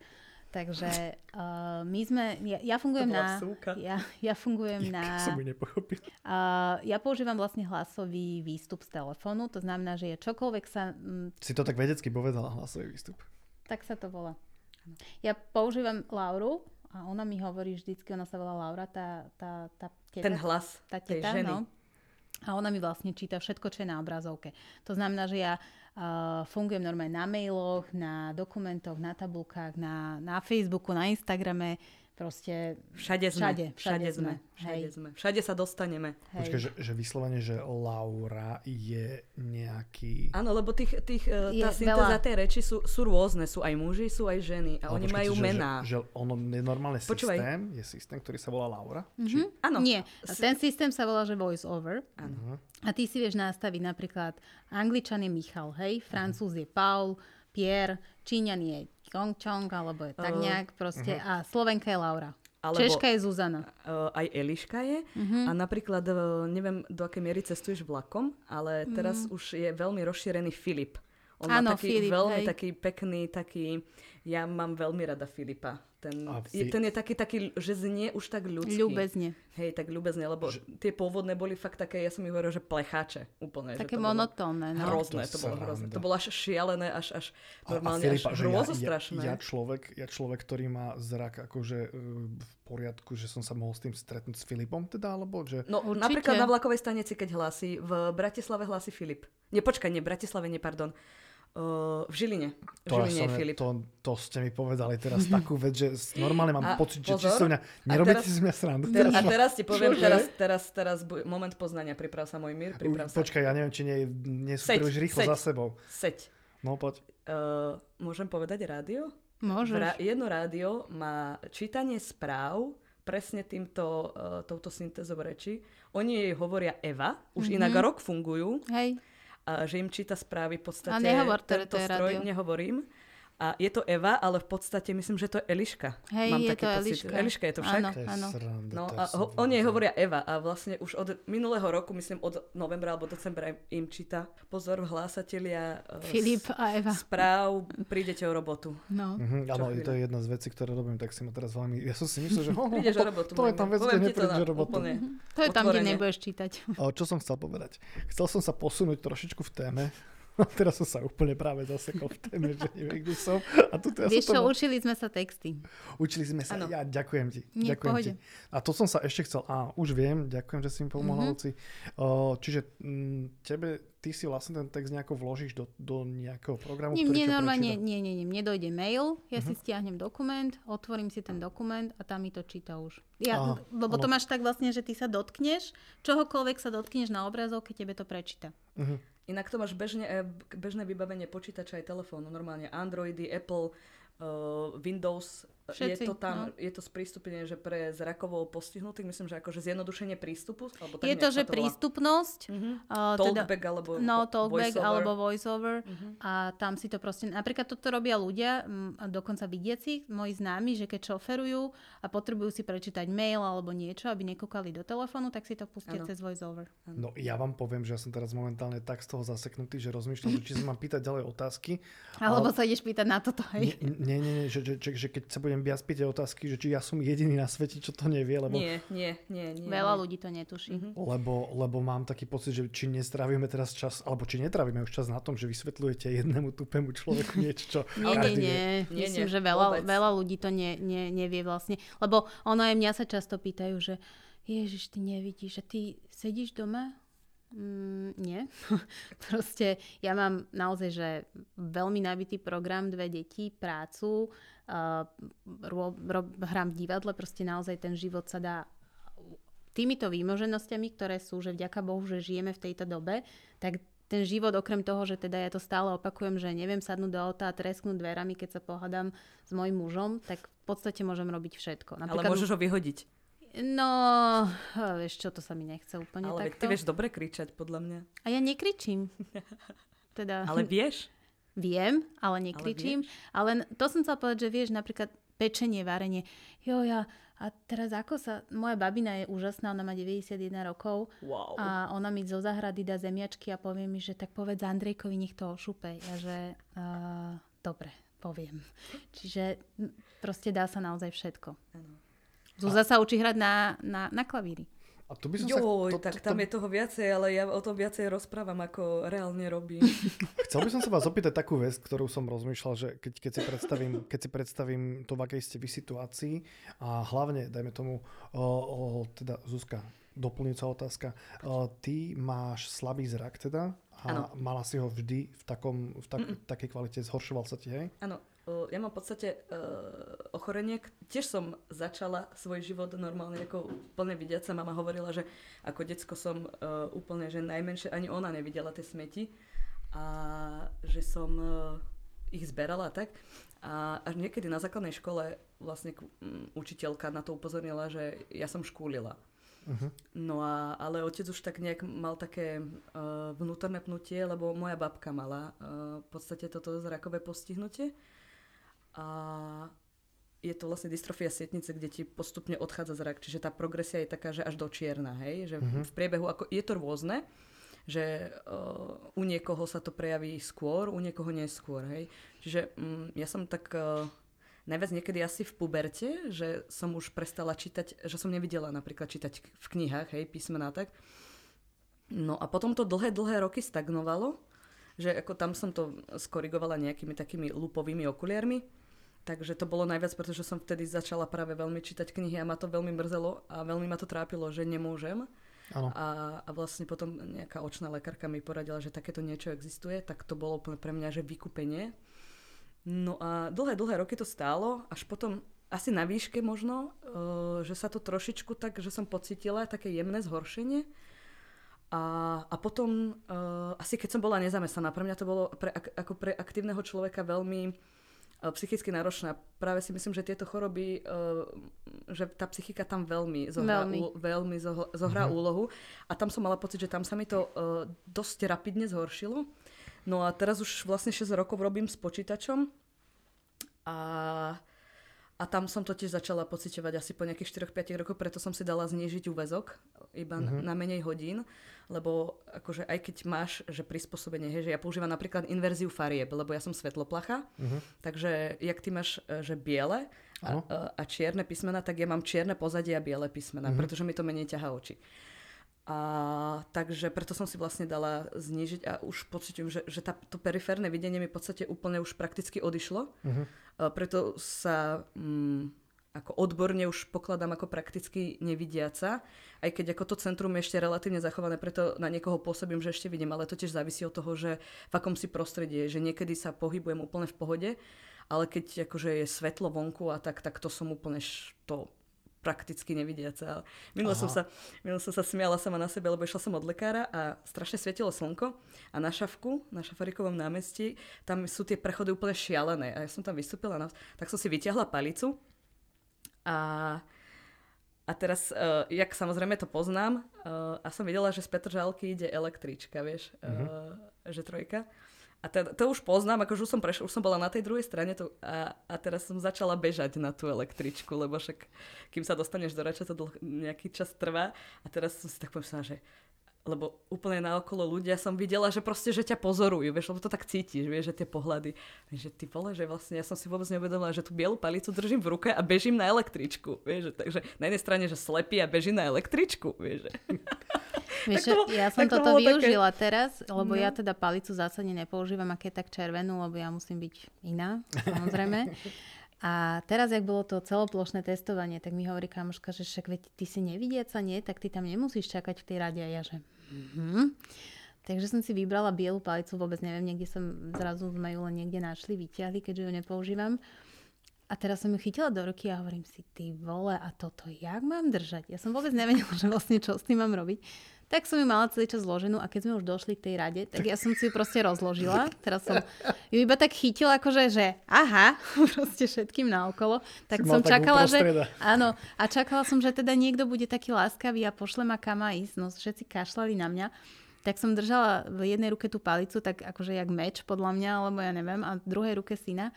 Takže uh, my sme, ja, ja fungujem na... Ja, ja fungujem ja, na... som nepochopil. Uh, ja používam vlastne hlasový výstup z telefónu, to znamená, že je čokoľvek sa... Mm, si to tak vedecky povedala, hlasový výstup. Tak sa to volá. Ja používam Lauru a ona mi hovorí vždycky, ona sa volá Laura, tá, tá, tá teta, Ten hlas tá teta, tej ženy. No, a ona mi vlastne číta všetko, čo je na obrazovke. To znamená, že ja uh, fungujem normálne na mailoch, na dokumentoch, na tabulkách, na, na Facebooku, na Instagrame, Proste všade sme. Všade, všade, všade sme. Všade sme. Všade sa dostaneme. Počkaj, že, že vyslovene, že Laura je nejaký... Áno, lebo tých, tých, e, je tá syntéza tej reči sú, sú rôzne. Sú aj muži, sú aj ženy. A Ale oni počkajte, majú že, mená. Že, že ono je normálne Počúvaj. systém, je systém, ktorý sa volá Laura? Mm-hmm. Či... Áno. Nie, ten systém sa volá, že voice over. Áno. Uh-huh. A ty si vieš nastaviť napríklad Angličan je Michal, hej, Francúz uh-huh. je Paul, Pierre, Číňan je Chong Chong, alebo je tak nejak proste. Uh-huh. A Slovenka je Laura. Alebo, Češka je Zuzana. Uh, aj Eliška je. Uh-huh. A napríklad, uh, neviem, do akej miery cestuješ vlakom, ale teraz uh-huh. už je veľmi rozšírený Filip. On Áno, má taký Filip, veľmi hej. taký pekný, taký... Ja mám veľmi rada Filipa. Ten, je, ten je taký, taký, že znie už tak ľudský. Ľubezne. Hej, tak ľubezne, lebo že... tie pôvodné boli fakt také, ja som ich hovoril, že plecháče úplne. Také že monotónne. No. Hrozné, to, to bolo hrozné. To bolo až šialené, až, až normálne, a, a Filipa, až hrôzostrašné. Ja, ja, človek, ja človek, ktorý má zrak akože e, v poriadku, že som sa mohol s tým stretnúť s Filipom teda, alebo že... No Určite. napríklad na vlakovej stanici, keď hlási, v Bratislave hlási Filip. Počkaj, nie, Bratislave, nie, pardon. Uh, v Žiline. V to, Žiline som, Filip. To, to ste mi povedali teraz takú vec, že normálne mám a pocit, že čisto mňa, nerobíte si z mňa srandu. Ter, a teraz ti poviem, teraz, teraz, teraz moment poznania, priprav sa môj mír, priprav sa. Počkaj, ja neviem, či nie, nie sú príliš rýchlo seď, za sebou. Seď. No poď. Uh, môžem povedať rádio? Môžeš. Ra- jedno rádio má čítanie správ presne týmto, uh, touto syntézou reči. Oni jej hovoria Eva, už mm-hmm. inak rok fungujú. Hej. A že im číta správy v podstate a nehovor, tento to stroj, nehovorím. A je to Eva, ale v podstate myslím, že to je Eliška. Hej, Mám je taký to pocit. Eliška. Eliška je to však? Áno, áno. No a ho, oni jej hovoria Eva a vlastne už od minulého roku, myslím od novembra alebo decembra im číta pozor hlásatelia uh, Filip a Eva. správ, prídete o robotu. No. Mhm, áno, to je jedna z vecí, ktoré robím, tak si ma teraz veľmi... Ja som si myslel, že ho, prídeš o robotu. To je tam vec, kde neprídeš o robotu. Úplne, to je tam, kde nebudeš čítať. čo som chcel povedať? Chcel som sa posunúť trošičku v téme, a teraz som sa úplne práve zasekol v téme, že neviem, kde som. A tu ja Vieš čo, mal... učili sme sa texty. Učili sme sa, ano. ja ďakujem ti. Nie, ďakujem ti. A to som sa ešte chcel, a už viem, ďakujem, že si mi pomohla, mm-hmm. Uh, čiže m, tebe, ty si vlastne ten text nejako vložíš do, do nejakého programu, nie, ktorý nie, normálne, nie, nie, nie, mne dojde mail, ja uh-huh. si stiahnem dokument, otvorím si ten dokument a tam mi to číta už. Ja, Aha, lebo to máš tak vlastne, že ty sa dotkneš, čohokoľvek sa dotkneš na obrazovke, tebe to prečíta. Uh-huh. Inak to máš bežne, e, bežné vybavenie počítača aj telefónu. Normálne Androidy, Apple, uh, Windows, Všetci, je to tam, no. je to sprístupnenie, že pre zrakovo postihnutých, myslím, že akože zjednodušenie prístupu? Alebo tak je to, že to prístupnosť. Uh-huh. Uh, talkback teda, alebo No, talkback voice alebo voiceover. Uh-huh. A tam si to proste, napríklad toto robia ľudia, m, dokonca vidiaci, moji známi, že keď šoferujú a potrebujú si prečítať mail alebo niečo, aby nekúkali do telefónu, tak si to pustia ano. cez voiceover. No ja vám poviem, že ja som teraz momentálne tak z toho zaseknutý, že rozmýšľam, či sa mám pýtať ďalej otázky. Alebo ale... sa ideš pýtať na toto, hej? Nie, nie, nie, že, že, že, že keď sa budem budem viac pýtať otázky, že či ja som jediný na svete, čo to nevie, lebo... Nie, nie, nie. nie Veľa ľudí to netuší. Mm-hmm. Lebo, lebo mám taký pocit, že či nestravíme teraz čas, alebo či netravíme už čas na tom, že vysvetľujete jednému tupému človeku niečo, čo... nie, nie, nie. nie. Myslím, nie, že veľa, veľa ľudí to nie, nie, nevie vlastne. Lebo ono aj mňa sa často pýtajú, že Ježiš, ty nevidíš, že ty sedíš doma Mm, nie. Proste ja mám naozaj, že veľmi nabitý program, dve deti, prácu, uh, ro, ro, hrám v divadle, proste naozaj ten život sa dá týmito výmoženostiami, ktoré sú, že vďaka Bohu, že žijeme v tejto dobe, tak ten život, okrem toho, že teda ja to stále opakujem, že neviem sadnúť do auta a tresknúť dverami, keď sa pohádam s mojim mužom, tak v podstate môžem robiť všetko. Napríklad, Ale môžeš ho vyhodiť. No, vieš čo, to sa mi nechce úplne Ale takto. ty vieš dobre kričať, podľa mňa. A ja nekričím. teda... Ale vieš? Viem, ale nekričím. Ale, ale to som chcela povedať, že vieš, napríklad pečenie, varenie. Jo, ja, a teraz ako sa... Moja babina je úžasná, ona má 91 rokov. Wow. A ona mi zo zahrady dá zemiačky a povie mi, že tak povedz Andrejkovi, nech to ošupe. Ja, že uh, dobre, poviem. Čiže proste dá sa naozaj všetko. Ano. Zúza sa učí hrať na, na, na klavíri. A tu by som Joj, sa, to, tak to, tam to... je toho viacej, ale ja o tom viacej rozprávam, ako reálne robím. Chcel by som sa vás opýtať takú vec, ktorú som rozmýšľal, že keď, keď, si, predstavím, keď si predstavím to, v akej ste vy situácii a hlavne, dajme tomu, o, o, teda Zuzka, doplňujúca otázka. O, ty máš slabý zrak teda a ano. mala si ho vždy v, takom, v tak, takej kvalite, zhoršoval sa ti, hej? Áno, ja mám v podstate uh, ochorenie. Tiež som začala svoj život normálne ako plne vidiaca. Mama hovorila, že ako decko som uh, úplne, že najmenšie, ani ona nevidela tie smeti a že som uh, ich zberala tak. A až niekedy na základnej škole vlastne um, učiteľka na to upozornila, že ja som škúlila. Uh-huh. No a, ale otec už tak nejak mal také uh, vnútorné pnutie, lebo moja babka mala uh, v podstate toto zrakové postihnutie a je to vlastne dystrofia sietnice, kde ti postupne odchádza zrak, čiže tá progresia je taká, že až do čierna, hej, že mm-hmm. v priebehu, ako, je to rôzne, že uh, u niekoho sa to prejaví skôr, u niekoho neskôr, hej. Čiže um, ja som tak uh, najviac niekedy asi v puberte, že som už prestala čítať, že som nevidela napríklad čítať v knihách, hej, písmená tak. No a potom to dlhé, dlhé roky stagnovalo, že ako tam som to skorigovala nejakými takými lupovými okuliarmi, Takže to bolo najviac, pretože som vtedy začala práve veľmi čítať knihy a ma to veľmi mrzelo a veľmi ma to trápilo, že nemôžem. A, a vlastne potom nejaká očná lekárka mi poradila, že takéto niečo existuje, tak to bolo pre mňa, že vykúpenie. No a dlhé, dlhé roky to stálo, až potom asi na výške možno, uh, že sa to trošičku tak, že som pocitila také jemné zhoršenie. A, a potom, uh, asi keď som bola nezamestnaná, pre mňa to bolo pre, ako pre aktívneho človeka veľmi psychicky náročná. Práve si myslím, že tieto choroby, že tá psychika tam veľmi zohrá, veľmi. Ú, veľmi zohrá mm-hmm. úlohu. A tam som mala pocit, že tam sa mi to dosť rapidne zhoršilo. No a teraz už vlastne 6 rokov robím s počítačom a a tam som to tiež začala pociťovať asi po nejakých 4-5 rokoch, preto som si dala znížiť úvezok iba mm-hmm. na menej hodín, lebo akože aj keď máš, že prispôsobenie, hej, že ja používam napríklad inverziu farieb, lebo ja som svetloplacha, mm-hmm. takže jak ty máš, e, že biele a, a čierne písmena, tak ja mám čierne pozadie a biele písmena, mm-hmm. pretože mi to menej ťaha oči. A takže preto som si vlastne dala znížiť a už pociťujem, že, že tá, to periférne videnie mi v podstate úplne už prakticky odišlo. Uh-huh. A preto sa mm, ako odborne už pokladám ako prakticky nevidiaca, aj keď ako to centrum je ešte relatívne zachované, preto na niekoho pôsobím, že ešte vidím, ale to tiež závisí od toho, že v akom si prostredí je, že niekedy sa pohybujem úplne v pohode, ale keď akože je svetlo vonku a tak, tak to som úplne to prakticky nevidiaca. Minulo som, sa, minulo som sa smiala sama na sebe, lebo išla som od lekára a strašne svietilo slnko a na šavku, na šafarikovom námestí, tam sú tie prechody úplne šialené. A ja som tam vystúpila, tak som si vyťahla palicu a, a teraz, uh, jak samozrejme to poznám, uh, a som videla, že z Petržalky ide električka, vieš, uh-huh. uh, že trojka. A teda, to už poznám, akože už som prešla, už som bola na tej druhej strane to, a, a teraz som začala bežať na tú električku, lebo však kým sa dostaneš do Rača, to dlh, nejaký čas trvá. A teraz som si tak pomyslela, že lebo úplne naokolo ľudia som videla, že proste, že ťa pozorujú, vieš, lebo to tak cítiš, vieš, že tie pohľady, že ty vole, že vlastne ja som si vôbec neuvedomila, že tú bielu palicu držím v ruke a bežím na električku, vieš, že, takže na jednej strane, že slepý a beží na električku, vieš, že. Vieš, to, ja som toto to využila také... teraz, lebo no. ja teda palicu zásadne nepoužívam, aké tak červenú, lebo ja musím byť iná, samozrejme. A teraz, ak bolo to celoplošné testovanie, tak mi hovorí kamoška, že však veď ty si nevidiaca, nie? Tak ty tam nemusíš čakať v tej rade. A ja, že mm-hmm. Takže som si vybrala bielu palicu, vôbec neviem, niekde som zrazu z mailu niekde našli, vyťahli, keďže ju nepoužívam. A teraz som ju chytila do ruky a hovorím si, ty vole, a toto jak mám držať? Ja som vôbec nevedela, že vlastne čo s tým mám robiť. Tak som ju mala celý čas zloženú a keď sme už došli k tej rade, tak ja som si ju proste rozložila. Teraz som ju iba tak chytila, akože, že aha, proste všetkým naokolo. Tak si som čakala, že... Áno, a čakala som, že teda niekto bude taký láskavý a pošle ma kam ísť. No všetci kašľali na mňa. Tak som držala v jednej ruke tú palicu, tak akože jak meč podľa mňa, alebo ja neviem, a v druhej ruke syna.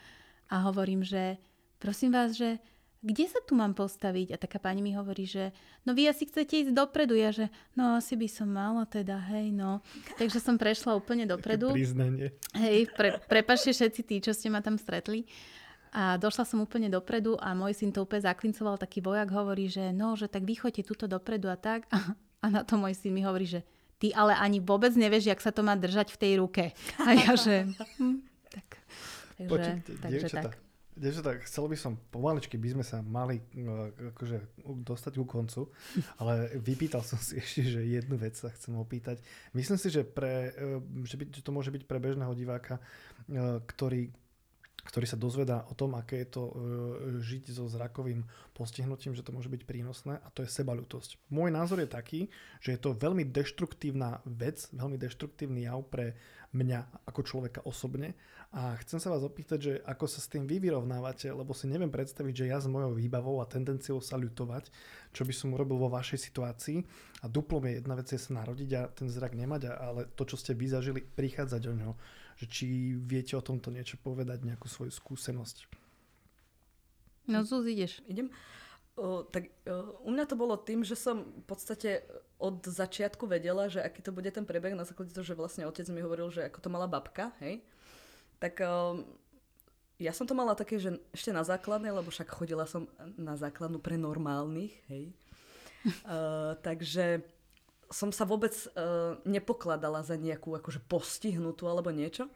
A hovorím, že prosím vás, že kde sa tu mám postaviť? A taká pani mi hovorí, že no vy asi chcete ísť dopredu. Ja, že no asi by som mala teda, hej, no. Takže som prešla úplne dopredu. Priznanie. Hej, pre, prepašte všetci tí, čo ste ma tam stretli. A došla som úplne dopredu a môj syn to úplne zaklincoval, taký vojak hovorí, že no, že tak vy choďte tuto dopredu a tak. A, a na to môj syn mi hovorí, že ty ale ani vôbec nevieš, jak sa to má držať v tej ruke. A ja, že hm, tak. Takže, Počuť, takže tak. Tak, chcel by som, pomaličky by sme sa mali no, akože, dostať ku koncu, ale vypýtal som si ešte, že jednu vec sa chcem opýtať. Myslím si, že, pre, e, že, by, že to môže byť pre bežného diváka, e, ktorý ktorý sa dozvedá o tom, aké je to e, žiť so zrakovým postihnutím, že to môže byť prínosné a to je sebalutosť. Môj názor je taký, že je to veľmi deštruktívna vec, veľmi deštruktívny jav pre mňa ako človeka osobne a chcem sa vás opýtať, že ako sa s tým vy vyrovnávate, lebo si neviem predstaviť, že ja s mojou výbavou a tendenciou sa ľutovať, čo by som urobil vo vašej situácii a duplom je jedna vec je sa narodiť a ten zrak nemať, ale to, čo ste vy zažili, prichádzať o ňo že či viete o tomto niečo povedať, nejakú svoju skúsenosť. No Zuz, ideš. Idem. O, tak o, u mňa to bolo tým, že som v podstate od začiatku vedela, že aký to bude ten prebeh na základe toho, že vlastne otec mi hovoril, že ako to mala babka, hej. Tak o, ja som to mala také, že ešte na základnej, lebo však chodila som na základnú pre normálnych, hej. uh, takže som sa vôbec uh, nepokladala za nejakú akože postihnutú alebo niečo.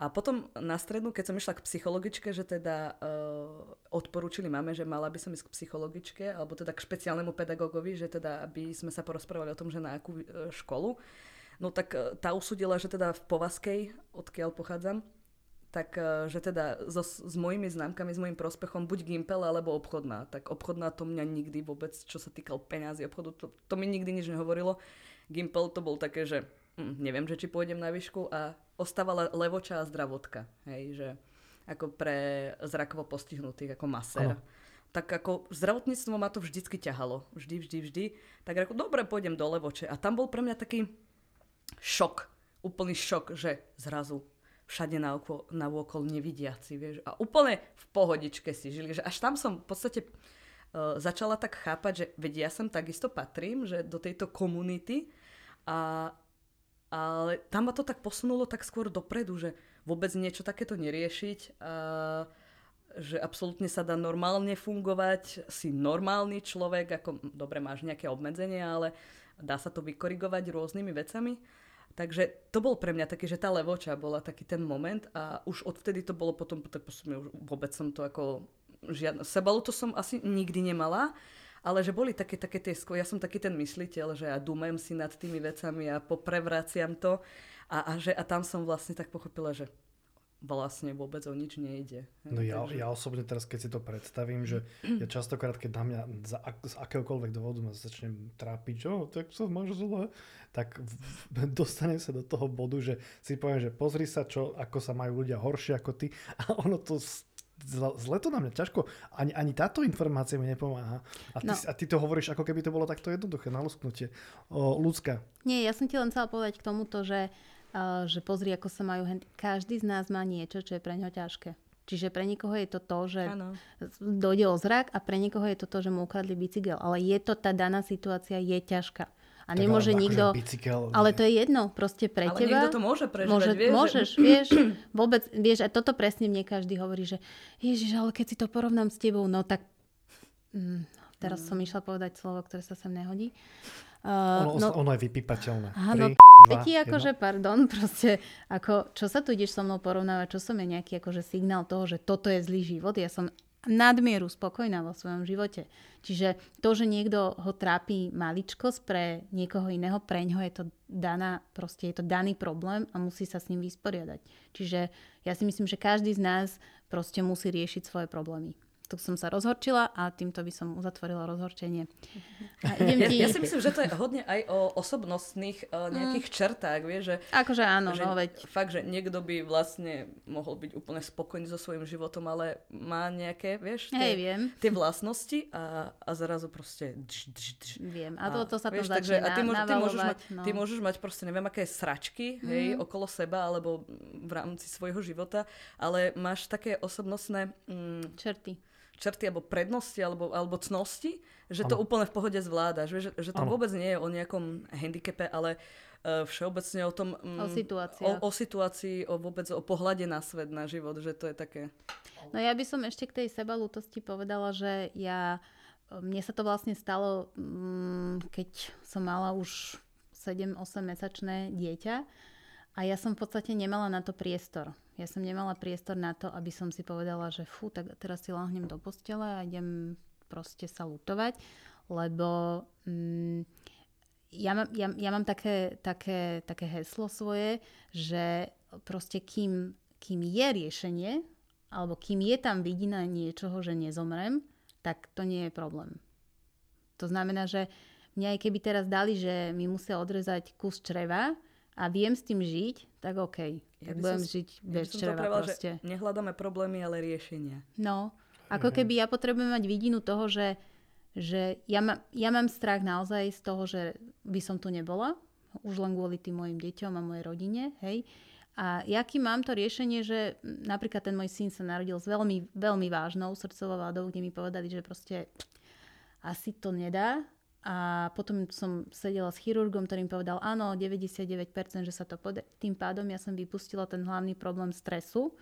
A potom na strednú, keď som išla k psychologičke, že teda uh, odporúčili máme, že mala by som ísť k psychologičke, alebo teda k špeciálnemu pedagógovi, že teda aby sme sa porozprávali o tom, že na akú uh, školu. No tak uh, tá usudila, že teda v Povaskej, odkiaľ pochádzam, tak e, že teda so, s mojimi známkami, s mojim prospechom buď Gimpel alebo obchodná. Tak obchodná to mňa nikdy vôbec, čo sa týkal peňazí obchodu, to, to mi nikdy nič nehovorilo. Gimpel to bol také, že hm, neviem, že či pôjdem na výšku a ostávala levoča a zdravotka. Hej, že ako pre zrakovo postihnutých, ako masér. Ano. Tak ako zdravotníctvo ma to vždycky ťahalo. Vždy, vždy, vždy. Tak ako dobre, pôjdem do Levoče. A tam bol pre mňa taký šok. Úplný šok, že zrazu všade na, oko, na okol nevidiaci, vieš. A úplne v pohodičke si žili. Že až tam som v podstate uh, začala tak chápať, že vedia ja sem takisto patrím, že do tejto komunity a ale tam ma to tak posunulo tak skôr dopredu, že vôbec niečo takéto neriešiť a že absolútne sa dá normálne fungovať, si normálny človek, ako dobre máš nejaké obmedzenia, ale dá sa to vykorigovať rôznymi vecami. Takže to bol pre mňa taký, že tá levoča bola taký ten moment a už odvtedy to bolo potom, tak už vôbec som to ako žiadno, sebalu to som asi nikdy nemala, ale že boli také, také tie, ja som taký ten mysliteľ, že ja dúmem si nad tými vecami a poprevraciam to a, a, že, a tam som vlastne tak pochopila, že vlastne vôbec o nič nejde. No ja, Takže... ja osobne teraz, keď si to predstavím, že ja častokrát, keď na mňa za, z akéhokoľvek dôvodu ma začnem trápiť, čo, tak sa máš zle, tak v, dostane sa do toho bodu, že si poviem, že pozri sa, čo, ako sa majú ľudia horšie ako ty a ono to zle to na mňa ťažko. Ani, ani táto informácia mi nepomáha. A ty, no. a ty to hovoríš, ako keby to bolo takto jednoduché, na lusknutie. O, ľudská. Nie, ja som ti len chcela povedať k tomuto, že, uh, že pozri, ako sa majú... Každý z nás má niečo, čo je pre ňo ťažké. Čiže pre niekoho je to to, že ano. dojde o zrak a pre niekoho je to to, že mu ukradli bicykel. Ale je to tá daná situácia, je ťažká. A tak nemôže ale, nikto... Bicykel, ale to je jedno, proste pre ale teba. Ale niekto to môže prežívať, môže, vieš. Môžeš, že... vieš, vôbec, vieš, a toto presne mne každý hovorí, že ježiš, ale keď si to porovnám s tebou, no tak... Mm, teraz mm. som išla povedať slovo, ktoré sa sem nehodí. Uh, ono, no, ono je vypípateľné. Áno, ti akože, pardon, proste, ako, čo sa tu ideš so mnou porovnávať, čo som je nejaký akože signál toho, že toto je zlý život, ja som nadmieru spokojná vo svojom živote. Čiže to, že niekto ho trápi maličkosť pre niekoho iného, pre ňoho je to daná, proste je to daný problém a musí sa s ním vysporiadať. Čiže ja si myslím, že každý z nás proste musí riešiť svoje problémy tu som sa rozhorčila a týmto by som uzatvorila rozhorčenie. A idem ti... ja, ja si myslím, že to je hodne aj o osobnostných uh, nejakých mm. čertách, vieš, že... Akože áno, že, no veď... Fakt, že niekto by vlastne mohol byť úplne spokojný so svojím životom, ale má nejaké, vieš, tie, Hej, viem. tie vlastnosti a, a zrazu proste... Dž, dž, dž. Viem, a to, to sa vieš, tam takže, a ty, môž, ty, môžeš mať, no. ty môžeš mať proste neviem aké sračky, mm. hej, okolo seba alebo v rámci svojho života, ale máš také osobnostné... Mm, Čerty črty alebo prednosti alebo, alebo cnosti, že ano. to úplne v pohode zvládaš. Že, že to ano. vôbec nie je o nejakom handicape, ale uh, všeobecne o tom... Um, o situácii. O, o situácii, o vôbec o pohľade na svet, na život, že to je také... No ja by som ešte k tej sebalútosti povedala, že ja... Mne sa to vlastne stalo, um, keď som mala už 7-8 mesačné dieťa a ja som v podstate nemala na to priestor. Ja som nemala priestor na to, aby som si povedala, že fú, tak teraz si lahnem do postele a idem proste sa lutovať, lebo mm, ja, mám, ja, ja mám také, také, také heslo svoje, že proste kým, kým je riešenie, alebo kým je tam vidina niečoho, že nezomrem, tak to nie je problém. To znamená, že mňa aj keby teraz dali, že mi musia odrezať kus čreva, a viem s tým žiť, tak OK. Ja tak budem som, žiť bez ja čreva proste. Že nehľadáme problémy, ale riešenia. No, ako mm-hmm. keby ja potrebujem mať vidinu toho, že, že ja, ma, ja mám strach naozaj z toho, že by som tu nebola, už len kvôli tým mojim deťom a mojej rodine, hej. A jaký mám to riešenie, že napríklad ten môj syn sa narodil s veľmi, veľmi vážnou srdcovou vádou, kde mi povedali, že proste asi to nedá, a potom som sedela s chirurgom, ktorým povedal, áno, 99%, že sa to pode... Tým pádom ja som vypustila ten hlavný problém stresu.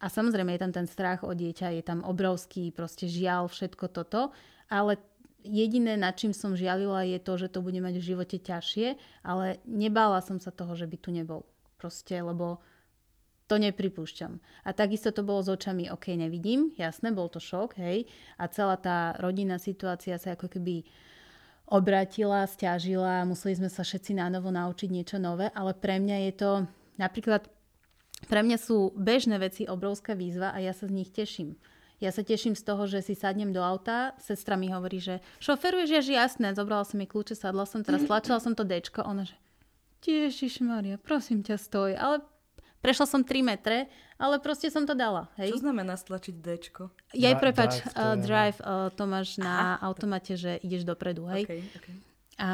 A samozrejme je tam ten strach o dieťa, je tam obrovský proste žiaľ, všetko toto. Ale jediné, nad čím som žialila, je to, že to bude mať v živote ťažšie, ale nebála som sa toho, že by tu nebol. Proste, lebo to nepripúšťam. A takisto to bolo s očami, ok, nevidím, jasné, bol to šok, hej. A celá tá rodinná situácia sa ako keby obratila, stiažila, museli sme sa všetci na novo naučiť niečo nové, ale pre mňa je to napríklad, pre mňa sú bežné veci obrovská výzva a ja sa z nich teším. Ja sa teším z toho, že si sadnem do auta, sestra mi hovorí, že šoferuješ, že jasné, zobrala som jej kľúče, sadla som, teraz tlačila som to dečko, ona že Ježiš Maria, prosím ťa, stoj, ale Prešla som 3 metre, ale proste som to dala. Hej? Čo znamená stlačiť Dčko? Jej, prepač, drive, uh, drive uh, to máš na Aha. automate, že ideš dopredu, hej? Okay, okay. A,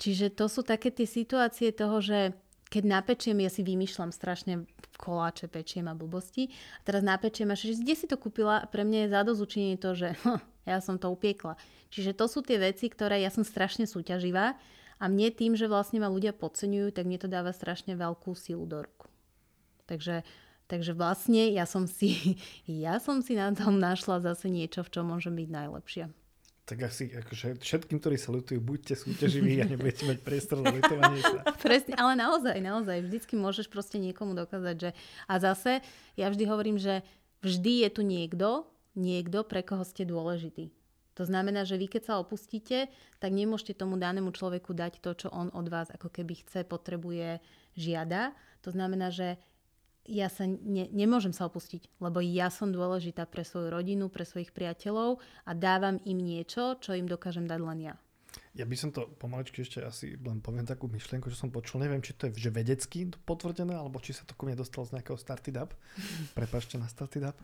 čiže to sú také tie situácie toho, že keď napečiem, ja si vymýšľam strašne koláče, pečiem a blbosti. A teraz napečiem a že kde si to kúpila? Pre mňa je zadozučenie to, že hm, ja som to upiekla. Čiže to sú tie veci, ktoré ja som strašne súťaživá a mne tým, že vlastne ma ľudia podceňujú, tak mne to dáva strašne veľkú silu do ruku. Takže, takže vlastne ja som, si, ja som si na tom našla zase niečo, v čom môžem byť najlepšia. Tak asi akože všetkým, ktorí sa lutujú, buďte súťaživí a nebudete mať priestor na lutovanie sa. Presne, ale naozaj, naozaj, vždycky môžeš proste niekomu dokázať, že... A zase, ja vždy hovorím, že vždy je tu niekto, niekto, pre koho ste dôležitý. To znamená, že vy keď sa opustíte, tak nemôžete tomu danému človeku dať to, čo on od vás ako keby chce, potrebuje, žiada. To znamená, že ja sa ne, nemôžem sa opustiť, lebo ja som dôležitá pre svoju rodinu, pre svojich priateľov a dávam im niečo, čo im dokážem dať len ja. Ja by som to pomaličky ešte asi len poviem takú myšlienku, že som počul. Neviem, či to je že vedecky potvrdené, alebo či sa to ku mne dostalo z nejakého Started Up. Prepašte na Started Up.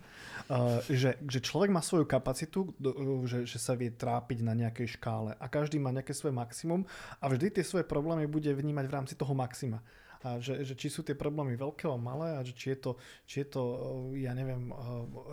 Uh, že, že človek má svoju kapacitu, že, že sa vie trápiť na nejakej škále a každý má nejaké svoje maximum a vždy tie svoje problémy bude vnímať v rámci toho maxima a že, že či sú tie problémy veľké alebo malé a že či je to, či je to eh, ja neviem, eh,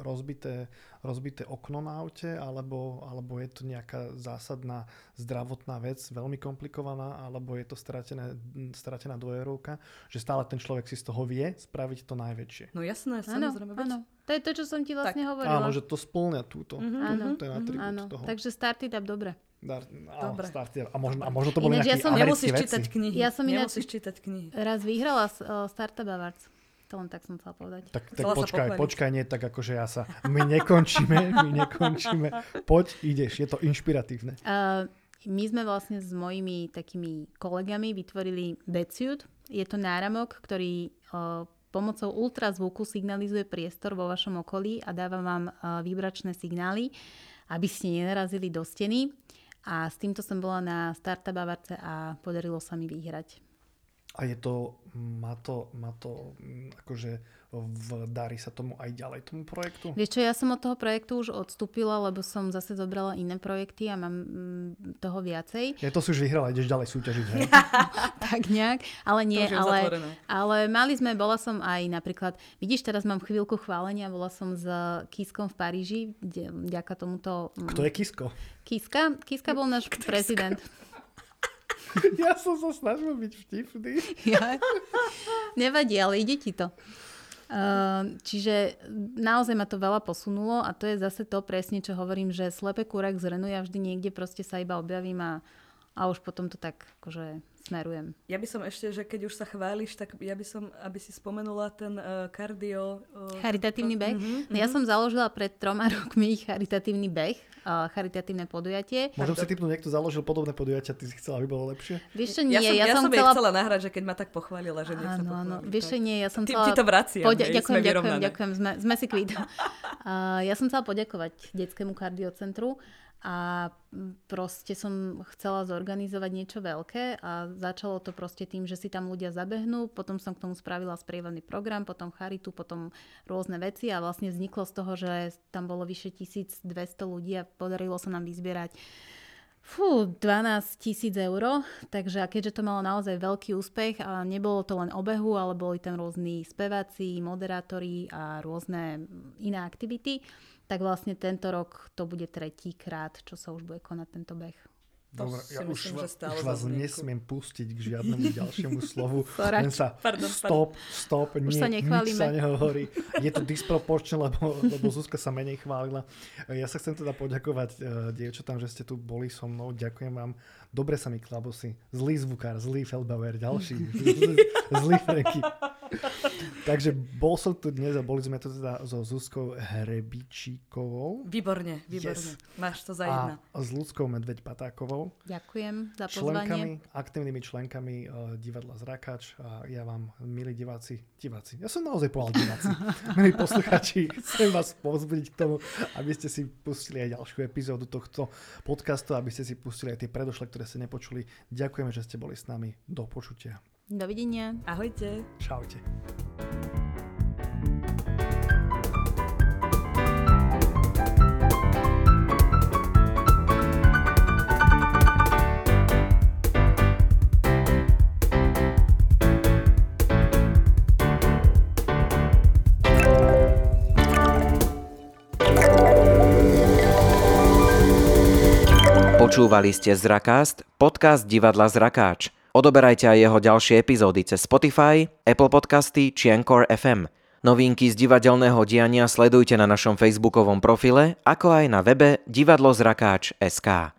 rozbité, rozbité okno na aute alebo, alebo je to nejaká zásadná zdravotná vec, veľmi komplikovaná, alebo je to stratené, stratená dvojerovka, že stále ten človek si z toho vie spraviť to najväčšie. No jasné, samozrejme. Áno, to je to, čo som ti vlastne tak. hovorila. Áno, že to splňa túto. Mm-hmm. Áno, ten atribút áno. toho. Takže started up dobre. Dar, Dobre. Starter. A možno, a možno to boli nejaké ja som, nemusíš veci. čítať knihy. Ja som ináč nemusíš čítať knihy. Raz vyhrala uh, Startup Awards. To len tak som chcela povedať. Tak, tak počkaj, počkaj, nie tak ako že ja sa... My nekončíme, my nekončíme. Poď, ideš, je to inšpiratívne. Uh, my sme vlastne s mojimi takými kolegami vytvorili Betsuit. Je to náramok, ktorý uh, pomocou ultrazvuku signalizuje priestor vo vašom okolí a dáva vám uh, vibračné signály, aby ste nenarazili do steny. A s týmto som bola na Startup Bavarce a podarilo sa mi vyhrať. A je to, má to, má to mm, akože v, darí sa tomu aj ďalej tomu projektu? Vieš čo, ja som od toho projektu už odstúpila, lebo som zase zobrala iné projekty a mám mm, toho viacej. Ja to si už vyhrala, ideš ďalej súťažiť, hej? tak nejak, ale nie, ale, ale mali sme, bola som aj napríklad, vidíš, teraz mám chvíľku chválenia, bola som s Kiskom v Paríži, kde, vďaka tomuto... Mm, Kto je Kisko? Kiska? Kiska bol náš Kto prezident. ja som sa snažil byť vtipný. ja. Nevadí, ale ide ti to. Ehm, čiže naozaj ma to veľa posunulo a to je zase to presne, čo hovorím, že slepe kúrak z Renu, ja vždy niekde proste sa iba objavím a, a už potom to tak akože smerujem. Ja by som ešte, že keď už sa chváliš, tak ja by som, aby si spomenula ten uh, kardio... Uh, charitatívny beh. Uh-huh, uh-huh. Ja som založila pred troma rokmi charitatívny beh, charitatívne podujatie. Môžem si typnúť, niekto založil podobné podujatia, ty si chcela, aby bolo lepšie? Vieš čo, nie, ja som, ja ja som, chcela... chcela nahrať, že keď ma tak pochválila, že nech sa áno, áno. Vieš čo, nie, ja som chcela... Ty, ty to vraciam, Poďa- hej, ďakujem, ďakujem, ďakujem, sme, sme si kvít. uh, ja som chcela poďakovať detskému kardiocentru a proste som chcela zorganizovať niečo veľké a začalo to proste tým, že si tam ľudia zabehnú, potom som k tomu spravila sprievodný program, potom charitu, potom rôzne veci a vlastne vzniklo z toho, že tam bolo vyše 1200 ľudí a podarilo sa nám vyzbierať Fú, 12 tisíc eur, takže a keďže to malo naozaj veľký úspech a nebolo to len obehu, ale boli tam rôzni speváci, moderátori a rôzne iné aktivity, tak vlastne tento rok to bude tretí krát, čo sa už bude konať tento beh. Dobre, ja myslím, už, že stále už vás nesmiem pustiť k žiadnemu ďalšiemu slovu. Len sa pardon, stop, stop, už nie, sa nič sa nehovorí. Je to disproporčné, lebo, lebo Zuzka sa menej chválila. Ja sa chcem teda poďakovať uh, dievčatám, že ste tu boli so mnou. Ďakujem vám. Dobre sa mi klabosy. Zlý zvukár, zlý Feldbauer, ďalší. zlý Franky. Takže bol som tu dnes a boli sme tu teda so Zuzkou Hrebičíkovou. Výborne, výborne. Yes. Máš to za jedna. A s ľudskou Medveď Patákovou. Ďakujem za pozvanie. Členkami, aktívnymi členkami uh, divadla Zrakač. A ja vám, milí diváci, diváci, ja som naozaj povedal diváci, milí posluchači, chcem vás pozbudiť k tomu, aby ste si pustili aj ďalšiu epizódu tohto podcastu, aby ste si pustili aj tie predošle, ktoré ste nepočuli. Ďakujeme, že ste boli s nami. Do počutia. Dovidenia. Ahojte. Čaute. Počúvali ste Zrakast, podcast divadla Zrakáč. Odoberajte aj jeho ďalšie epizódy cez Spotify, Apple Podcasty či Anchor FM. Novinky z divadelného diania sledujte na našom facebookovom profile, ako aj na webe divadlozrakáč.sk.